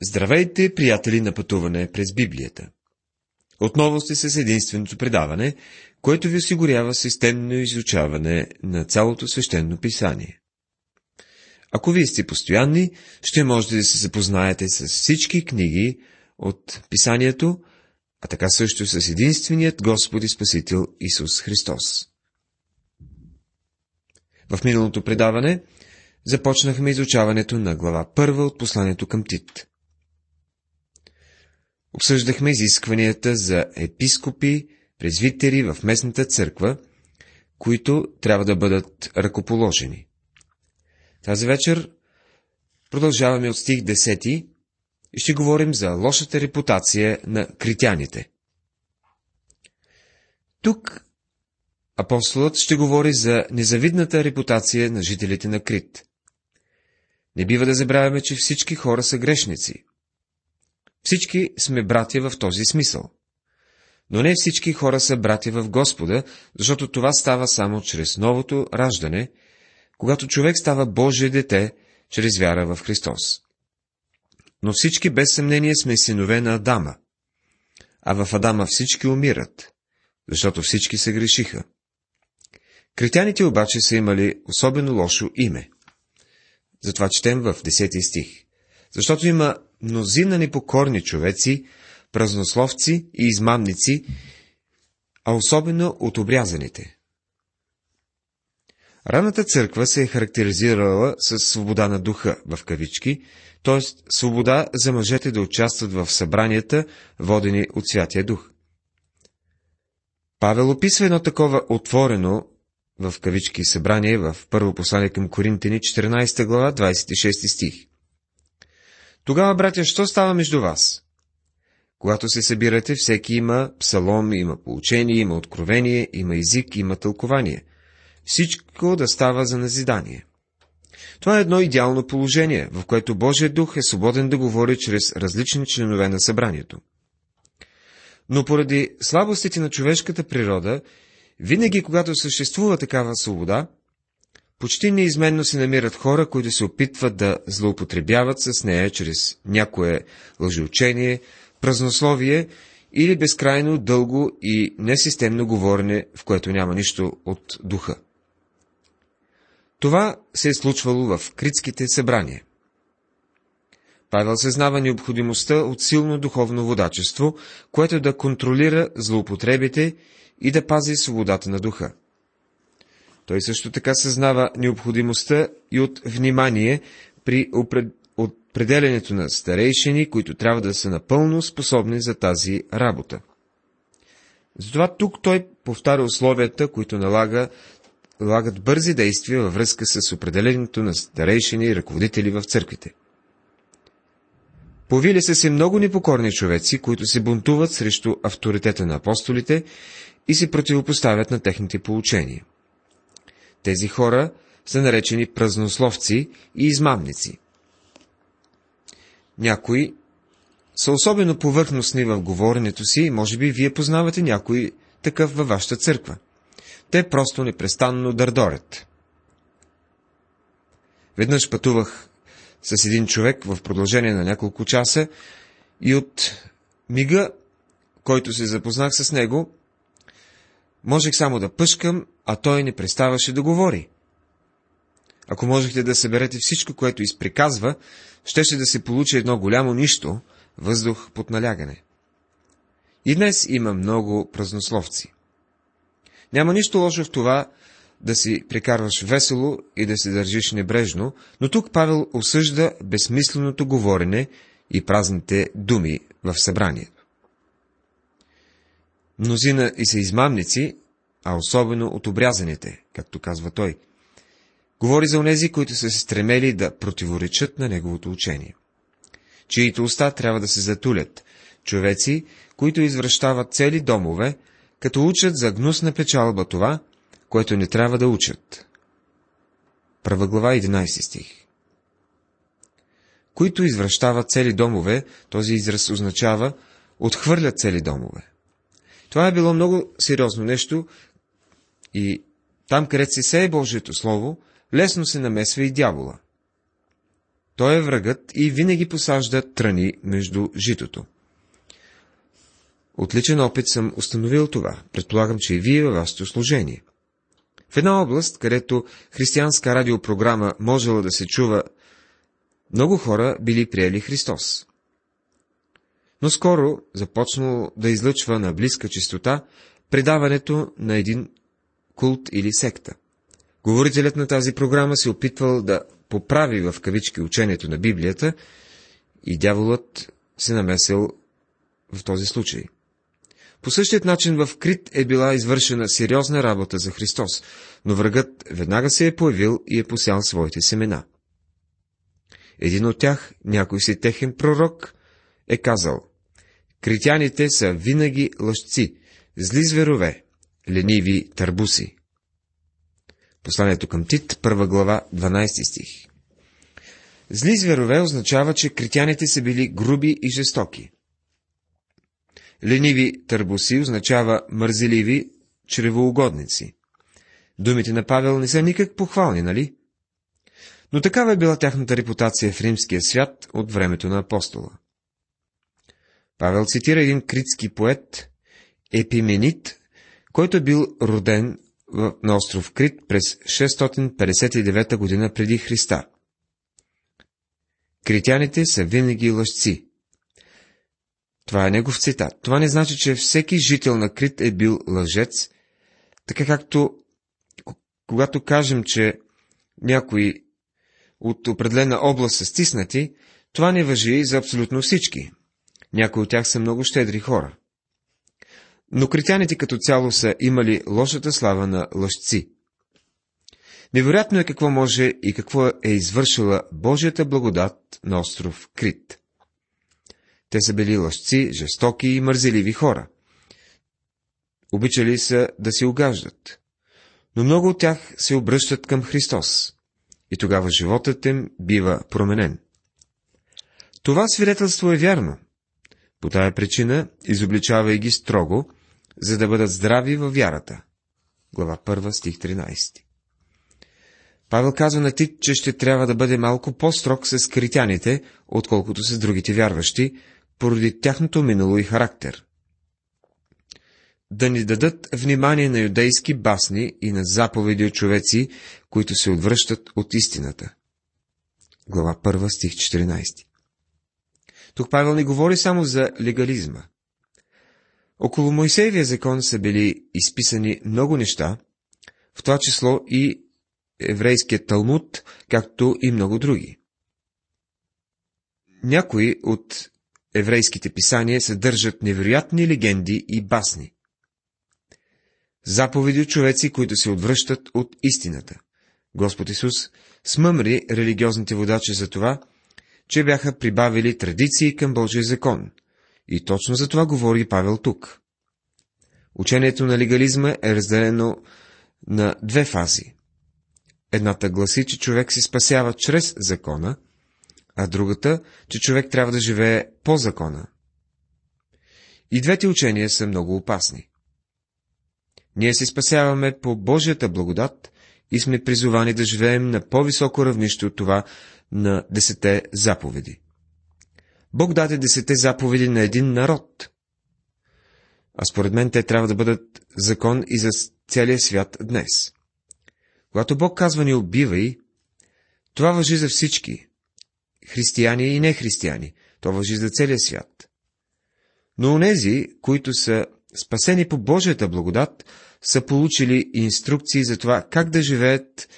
Здравейте, приятели на пътуване през Библията! Отново сте с единственото предаване, което ви осигурява системно изучаване на цялото свещено писание. Ако вие сте постоянни, ще можете да се запознаете с всички книги от писанието, а така също с единственият Господ и Спасител Исус Христос. В миналото предаване започнахме изучаването на глава първа от посланието към Тит. Обсъждахме изискванията за епископи, презвитери в местната църква, които трябва да бъдат ръкоположени. Тази вечер продължаваме от стих 10 и ще говорим за лошата репутация на критяните. Тук апостолът ще говори за незавидната репутация на жителите на Крит. Не бива да забравяме, че всички хора са грешници. Всички сме братя в този смисъл. Но не всички хора са братя в Господа, защото това става само чрез новото раждане, когато човек става Божие дете, чрез вяра в Христос. Но всички без съмнение сме синове на Адама. А в Адама всички умират, защото всички се грешиха. Критяните обаче са имали особено лошо име. Затова четем в 10 стих. Защото има мнозина непокорни човеци, празнословци и измамници, а особено от обрязаните. Раната църква се е характеризирала с свобода на духа, в кавички, т.е. свобода за мъжете да участват в събранията, водени от Святия Дух. Павел описва едно такова отворено, в кавички, събрание в първо послание към Коринтини, 14 глава, 26 стих. Тогава, братя, що става между вас? Когато се събирате, всеки има псалом, има поучение, има откровение, има език, има тълкование. Всичко да става за назидание. Това е едно идеално положение, в което Божия дух е свободен да говори чрез различни членове на събранието. Но поради слабостите на човешката природа, винаги когато съществува такава свобода, почти неизменно се намират хора, които се опитват да злоупотребяват с нея чрез някое лъжеучение, празнословие или безкрайно дълго и несистемно говорене, в което няма нищо от духа. Това се е случвало в критските събрания. Павел съзнава необходимостта от силно духовно водачество, което да контролира злоупотребите и да пази свободата на духа. Той също така съзнава необходимостта и от внимание при определенето на старейшини, които трябва да са напълно способни за тази работа. Затова тук той повтаря условията, които налага, налагат бързи действия във връзка с определението на старейшини и ръководители в църквите. Повили са се много непокорни човеци, които се бунтуват срещу авторитета на апостолите и се противопоставят на техните получения. Тези хора са наречени празнословци и измамници. Някои са особено повърхностни в говоренето си, може би вие познавате някой такъв във вашата църква. Те просто непрестанно дърдорят. Веднъж пътувах с един човек в продължение на няколко часа и от мига, който се запознах с него, можех само да пъшкам, а той не преставаше да говори. Ако можехте да съберете всичко, което изприказва, щеше да се получи едно голямо нищо, въздух под налягане. И днес има много празнословци. Няма нищо лошо в това да си прекарваш весело и да се държиш небрежно, но тук Павел осъжда безсмисленото говорене и празните думи в събранието. Мнозина и са измамници, а особено от обрязаните, както казва той. Говори за онези, които са се стремели да противоречат на неговото учение. Чието уста трябва да се затулят, човеци, които извръщават цели домове, като учат за гнусна печалба това, което не трябва да учат. Права глава 11 стих Които извръщават цели домове, този израз означава отхвърлят цели домове. Това е било много сериозно нещо и там, където се сее Божието Слово, лесно се намесва и дявола. Той е врагът и винаги посажда тръни между житото. Отличен опит съм установил това. Предполагам, че и вие във вашето служение. В една област, където християнска радиопрограма можела да се чува, много хора били приели Христос. Но скоро започнало да излъчва на близка частота предаването на един култ или секта. Говорителят на тази програма се опитвал да поправи в кавички учението на Библията и дяволът се намесил в този случай. По същият начин в Крит е била извършена сериозна работа за Христос, но врагът веднага се е появил и е посял своите семена. Един от тях, някой си техен пророк, е казал, Критяните са винаги лъжци, зли зверове, лениви търбуси. Посланието към Тит, първа глава, 12 стих. Зли зверове означава, че критяните са били груби и жестоки. Лениви търбуси означава мързеливи чревоугодници. Думите на Павел не са никак похвални, нали? Но такава е била тяхната репутация в римския свят от времето на апостола. Павел цитира един критски поет, Епименит, който е бил роден на остров Крит през 659 година преди Христа. Критяните са винаги лъжци. Това е негов цитат. Това не значи, че всеки жител на Крит е бил лъжец, така както когато кажем, че някои от определена област са стиснати, това не въжи за абсолютно всички. Някои от тях са много щедри хора. Но критяните като цяло са имали лошата слава на лъжци. Невероятно е какво може и какво е извършила Божията благодат на остров Крит. Те са били лъжци, жестоки и мързеливи хора. Обичали са да се огаждат. Но много от тях се обръщат към Христос. И тогава животът им бива променен. Това свидетелство е вярно. По тая причина изобличава и ги строго, за да бъдат здрави във вярата. Глава 1, стих 13. Павел казва на Тит, че ще трябва да бъде малко по-строг с критяните, отколкото с другите вярващи, поради тяхното минало и характер. Да ни дадат внимание на юдейски басни и на заповеди от човеци, които се отвръщат от истината. Глава 1, стих 14. Тук Павел не говори само за легализма. Около Моисеевия закон са били изписани много неща, в това число и еврейският Талмуд, както и много други. Някои от еврейските писания съдържат невероятни легенди и басни. Заповеди от човеци, които се отвръщат от истината. Господ Исус смъмри религиозните водачи за това, че бяха прибавили традиции към Божия закон. И точно за това говори Павел тук. Учението на легализма е разделено на две фази. Едната гласи, че човек се спасява чрез закона, а другата, че човек трябва да живее по закона. И двете учения са много опасни. Ние се спасяваме по Божията благодат и сме призовани да живеем на по-високо равнище от това на десете заповеди. Бог даде десете заповеди на един народ. А според мен те трябва да бъдат закон и за целия свят днес. Когато Бог казва ни убивай, това въжи за всички, християни и нехристияни, то въжи за целия свят. Но онези, които са спасени по Божията благодат, са получили инструкции за това как да живеят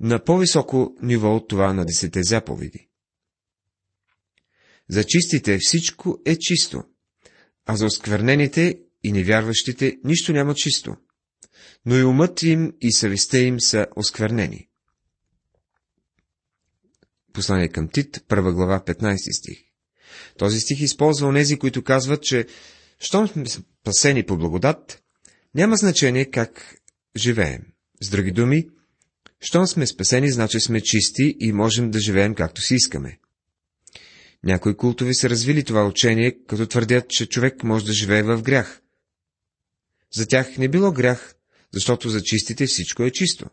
на по-високо ниво от това на десете заповеди. За чистите всичко е чисто, а за осквернените и невярващите нищо няма чисто, но и умът им и съвестта им са осквернени. Послание към Тит, първа глава, 15 стих. Този стих използва онези, които казват, че щом сме спасени по благодат, няма значение как живеем. С други думи, щом сме спасени, значи сме чисти и можем да живеем както си искаме. Някои култови са развили това учение, като твърдят, че човек може да живее в грях. За тях не било грях, защото за чистите всичко е чисто.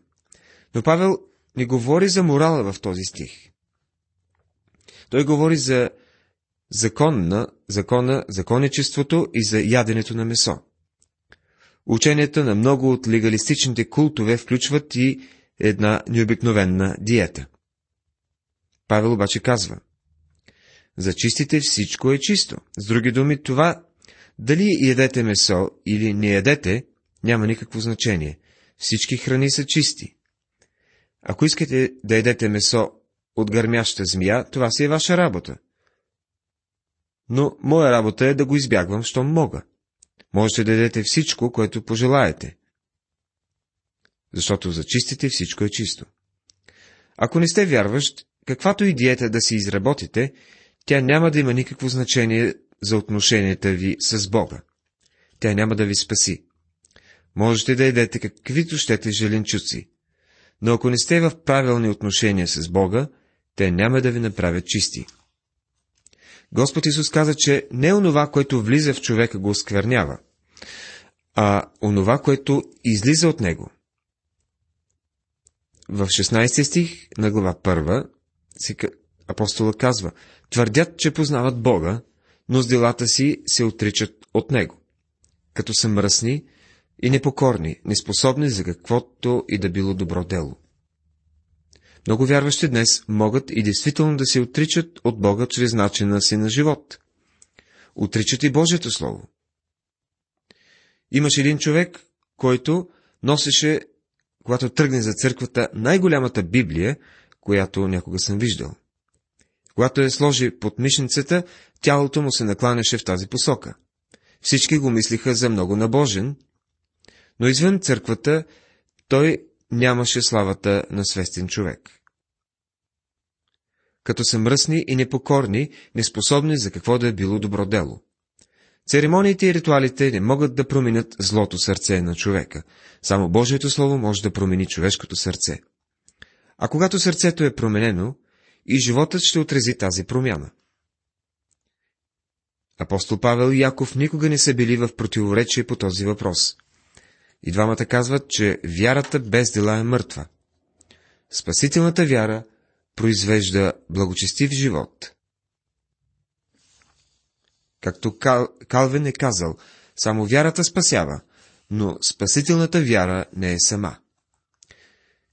Но Павел не говори за морала в този стих. Той говори за законна, закона, законничеството и за яденето на месо. Ученията на много от легалистичните култове включват и една необикновена диета. Павел обаче казва, за чистите всичко е чисто. С други думи, това дали ядете месо или не ядете, няма никакво значение. Всички храни са чисти. Ако искате да ядете месо от гърмяща змия, това си е ваша работа. Но моя работа е да го избягвам, щом мога. Можете да ядете всичко, което пожелаете. Защото за чистите всичко е чисто. Ако не сте вярващ, каквато и диета да си изработите, тя няма да има никакво значение за отношенията ви с Бога. Тя няма да ви спаси. Можете да едете каквито щете желенчуци, но ако не сте в правилни отношения с Бога, те няма да ви направят чисти. Господ Исус каза, че не онова, което влиза в човека, го осквернява, а онова, което излиза от него. В 16 стих на глава 1 апостола казва, твърдят, че познават Бога, но с делата си се отричат от Него, като са мръсни и непокорни, неспособни за каквото и да било добро дело. Много вярващи днес могат и действително да се отричат от Бога чрез начина си на живот. Отричат и Божието Слово. Имаше един човек, който носеше, когато тръгне за църквата, най-голямата Библия, която някога съм виждал. Когато я сложи под мишницата, тялото му се накланяше в тази посока. Всички го мислиха за много набожен, но извън църквата той нямаше славата на свестен човек. Като са мръсни и непокорни, неспособни за какво да е било добро дело. Церемониите и ритуалите не могат да променят злото сърце на човека. Само Божието Слово може да промени човешкото сърце. А когато сърцето е променено, и животът ще отрези тази промяна. Апостол Павел и Яков никога не са били в противоречие по този въпрос. И двамата казват, че вярата без дела е мъртва. Спасителната вяра произвежда благочестив живот. Както Кал... Калвин е казал, само вярата спасява, но спасителната вяра не е сама.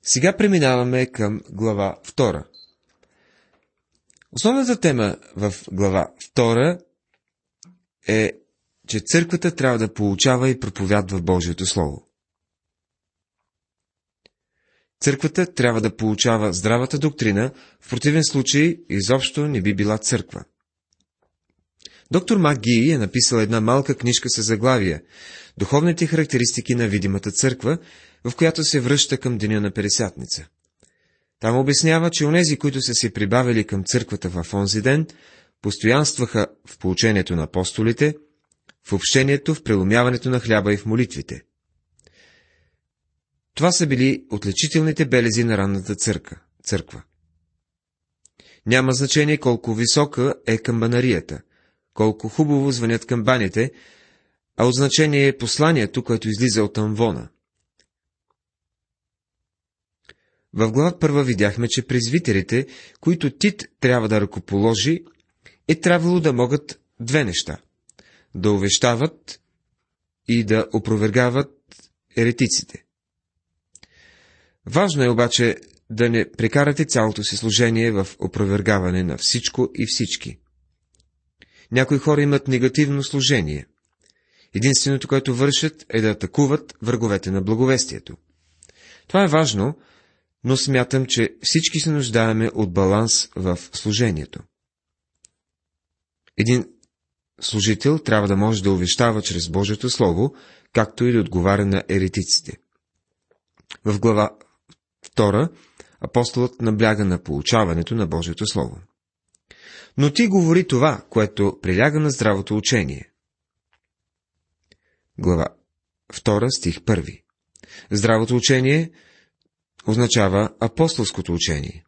Сега преминаваме към глава 2. Основната тема в глава 2 е, че църквата трябва да получава и проповядва Божието Слово. Църквата трябва да получава здравата доктрина, в противен случай изобщо не би била църква. Доктор Маги е написал една малка книжка с заглавие «Духовните характеристики на видимата църква», в която се връща към деня на Пересятница. Там обяснява, че онези, които са се прибавили към църквата в онзи ден, постоянстваха в получението на апостолите, в общението, в преломяването на хляба и в молитвите. Това са били отличителните белези на ранната църква. църква. Няма значение колко висока е камбанарията, колко хубаво звънят камбаните, а от значение е посланието, което излиза от амвона. В глава първа видяхме, че презвитерите, които Тит трябва да ръкоположи, е трябвало да могат две неща – да увещават и да опровергават еретиците. Важно е обаче да не прекарате цялото си служение в опровергаване на всичко и всички. Някои хора имат негативно служение. Единственото, което вършат, е да атакуват враговете на благовестието. Това е важно, но смятам, че всички се нуждаеме от баланс в служението. Един служител трябва да може да увещава чрез Божието Слово, както и да отговаря на еретиците. В глава 2 апостолът набляга на получаването на Божието Слово. Но ти говори това, което приляга на здравото учение. Глава 2, стих 1. Здравото учение означава апостолското учение.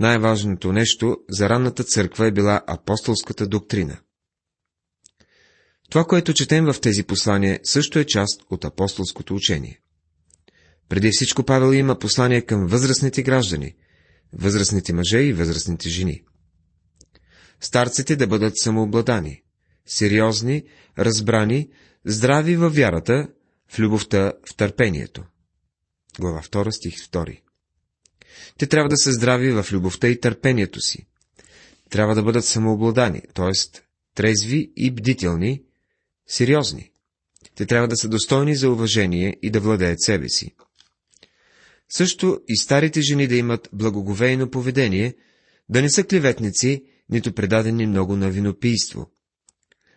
Най-важното нещо за ранната църква е била апостолската доктрина. Това, което четем в тези послания, също е част от апостолското учение. Преди всичко Павел има послание към възрастните граждани, възрастните мъже и възрастните жени. старците да бъдат самообладани, сериозни, разбрани, здрави във вярата, в любовта, в търпението. Глава 2, стих 2. Те трябва да са здрави в любовта и търпението си. Трябва да бъдат самообладани, т.е. трезви и бдителни, сериозни. Те трябва да са достойни за уважение и да владеят себе си. Също и старите жени да имат благоговейно поведение, да не са клеветници, нито предадени много на винопийство.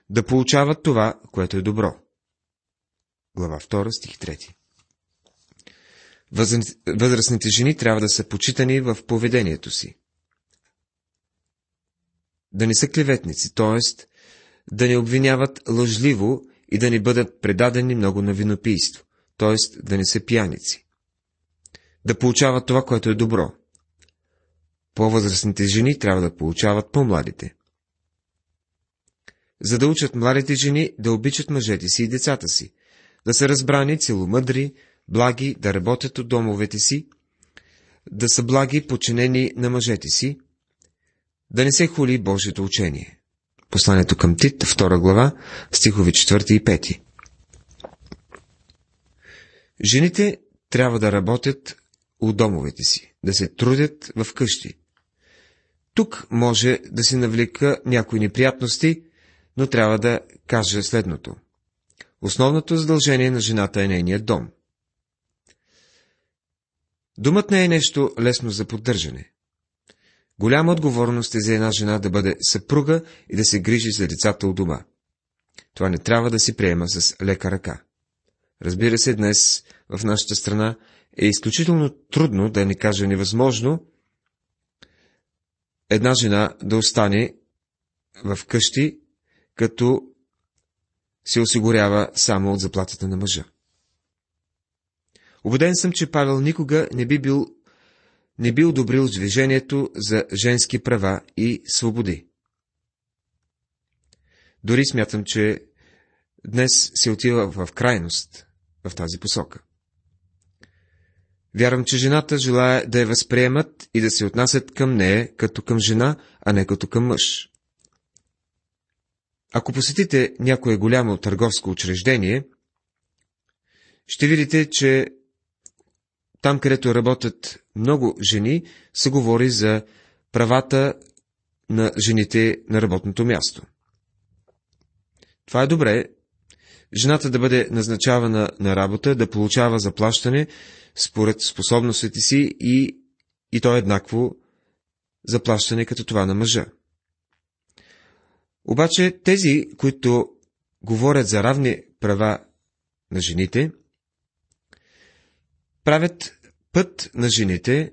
Да получават това, което е добро. Глава 2, стих 3 Възрастните жени трябва да са почитани в поведението си. Да не са клеветници, т.е. да не обвиняват лъжливо и да не бъдат предадени много на винопийство, т.е. да не са пияници. Да получават това, което е добро. По-възрастните жени трябва да получават по-младите. За да учат младите жени да обичат мъжете си и децата си, да са разбрани, целомъдри, благи, да работят от домовете си, да са благи, подчинени на мъжете си, да не се хули Божието учение. Посланието към Тит, 2 глава, стихови 4 и 5. Жените трябва да работят у домовете си, да се трудят в къщи. Тук може да се навлека някои неприятности, но трябва да кажа следното. Основното задължение на жената е нейният дом. Думът не е нещо лесно за поддържане. Голяма отговорност е за една жена да бъде съпруга и да се грижи за децата у дома. Това не трябва да се приема с лека ръка. Разбира се, днес в нашата страна е изключително трудно, да не кажа невъзможно, една жена да остане в къщи, като се осигурява само от заплатата на мъжа. Убеден съм, че Павел никога не би бил не би одобрил движението за женски права и свободи. Дори смятам, че днес се отива в крайност в тази посока. Вярвам, че жената желая да я възприемат и да се отнасят към нея като към жена, а не като към мъж. Ако посетите някое голямо търговско учреждение, ще видите, че там, където работят много жени, се говори за правата на жените на работното място. Това е добре. Жената да бъде назначавана на работа, да получава заплащане според способностите си и, и то е еднакво заплащане като това на мъжа. Обаче тези, които говорят за равни права на жените, правят път на жените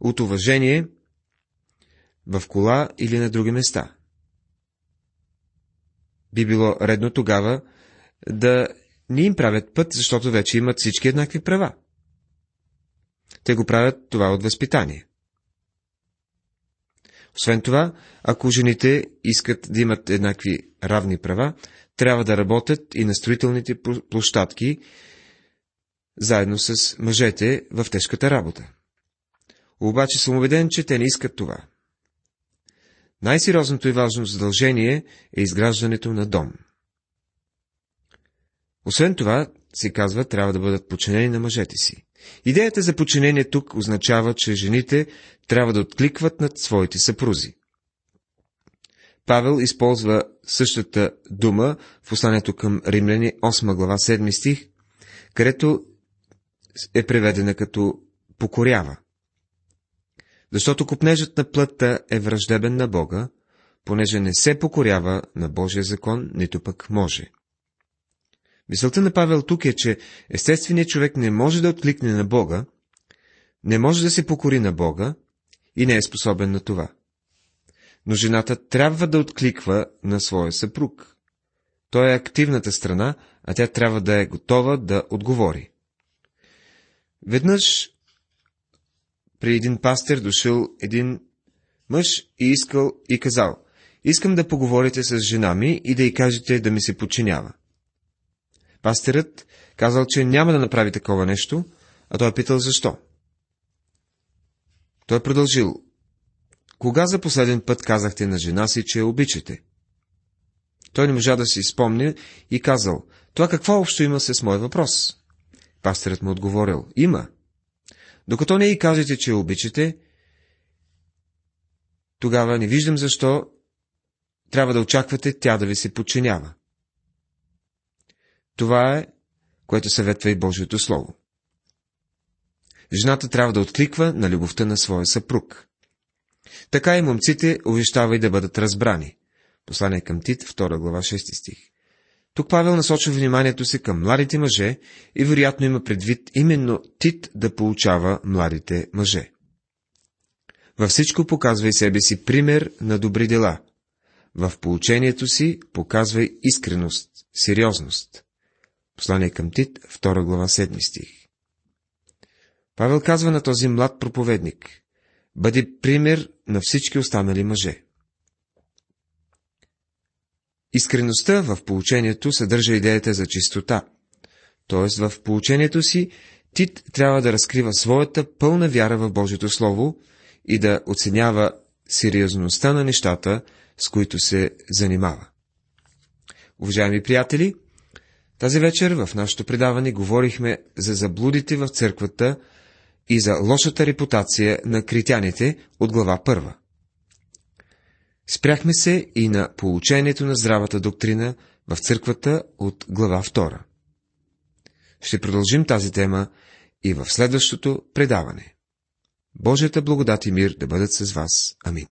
от уважение в кола или на други места. Би било редно тогава да не им правят път, защото вече имат всички еднакви права. Те го правят това от възпитание. Освен това, ако жените искат да имат еднакви равни права, трябва да работят и на строителните площадки заедно с мъжете в тежката работа. Обаче съм убеден, че те не искат това. Най-сериозното и важно задължение е изграждането на дом. Освен това, се казва, трябва да бъдат подчинени на мъжете си. Идеята за подчинение тук означава, че жените трябва да откликват над своите съпрузи. Павел използва същата дума в посланието към римляни 8 глава 7 стих, където е преведена като покорява. Защото купнежът на плътта е враждебен на Бога, понеже не се покорява на Божия закон, нито пък може. Мисълта на Павел тук е, че естественият човек не може да откликне на Бога, не може да се покори на Бога и не е способен на това. Но жената трябва да откликва на своя съпруг. Той е активната страна, а тя трябва да е готова да отговори. Веднъж при един пастир дошъл един мъж и искал и казал, искам да поговорите с жена ми и да й кажете да ми се подчинява. Пастирът казал, че няма да направи такова нещо, а той е питал защо. Той е продължил. кога за последен път казахте на жена си, че я обичате? Той не можа да си спомня и казал, това какво общо има с мой въпрос? Пастърът му отговорил, има. Докато не и кажете, че обичате, тогава не виждам защо трябва да очаквате тя да ви се подчинява. Това е, което съветва и Божието Слово. Жената трябва да откликва на любовта на своя съпруг. Така и момците увещава и да бъдат разбрани. Послание към Тит, 2 глава, 6 стих. Тук Павел насочва вниманието си към младите мъже и вероятно има предвид именно Тит да получава младите мъже. Във всичко показвай себе си пример на добри дела. В получението си показвай искреност, сериозност. Послание към Тит, 2 глава, 7 стих. Павел казва на този млад проповедник, бъди пример на всички останали мъже. Искреността в получението съдържа идеята за чистота, т.е. в получението си Тит трябва да разкрива своята пълна вяра в Божието Слово и да оценява сериозността на нещата, с които се занимава. Уважаеми приятели, тази вечер в нашето предаване говорихме за заблудите в църквата и за лошата репутация на критяните от глава първа. Спряхме се и на получението на здравата доктрина в църквата от глава 2. Ще продължим тази тема и в следващото предаване. Божията благодат и мир да бъдат с вас. Амин.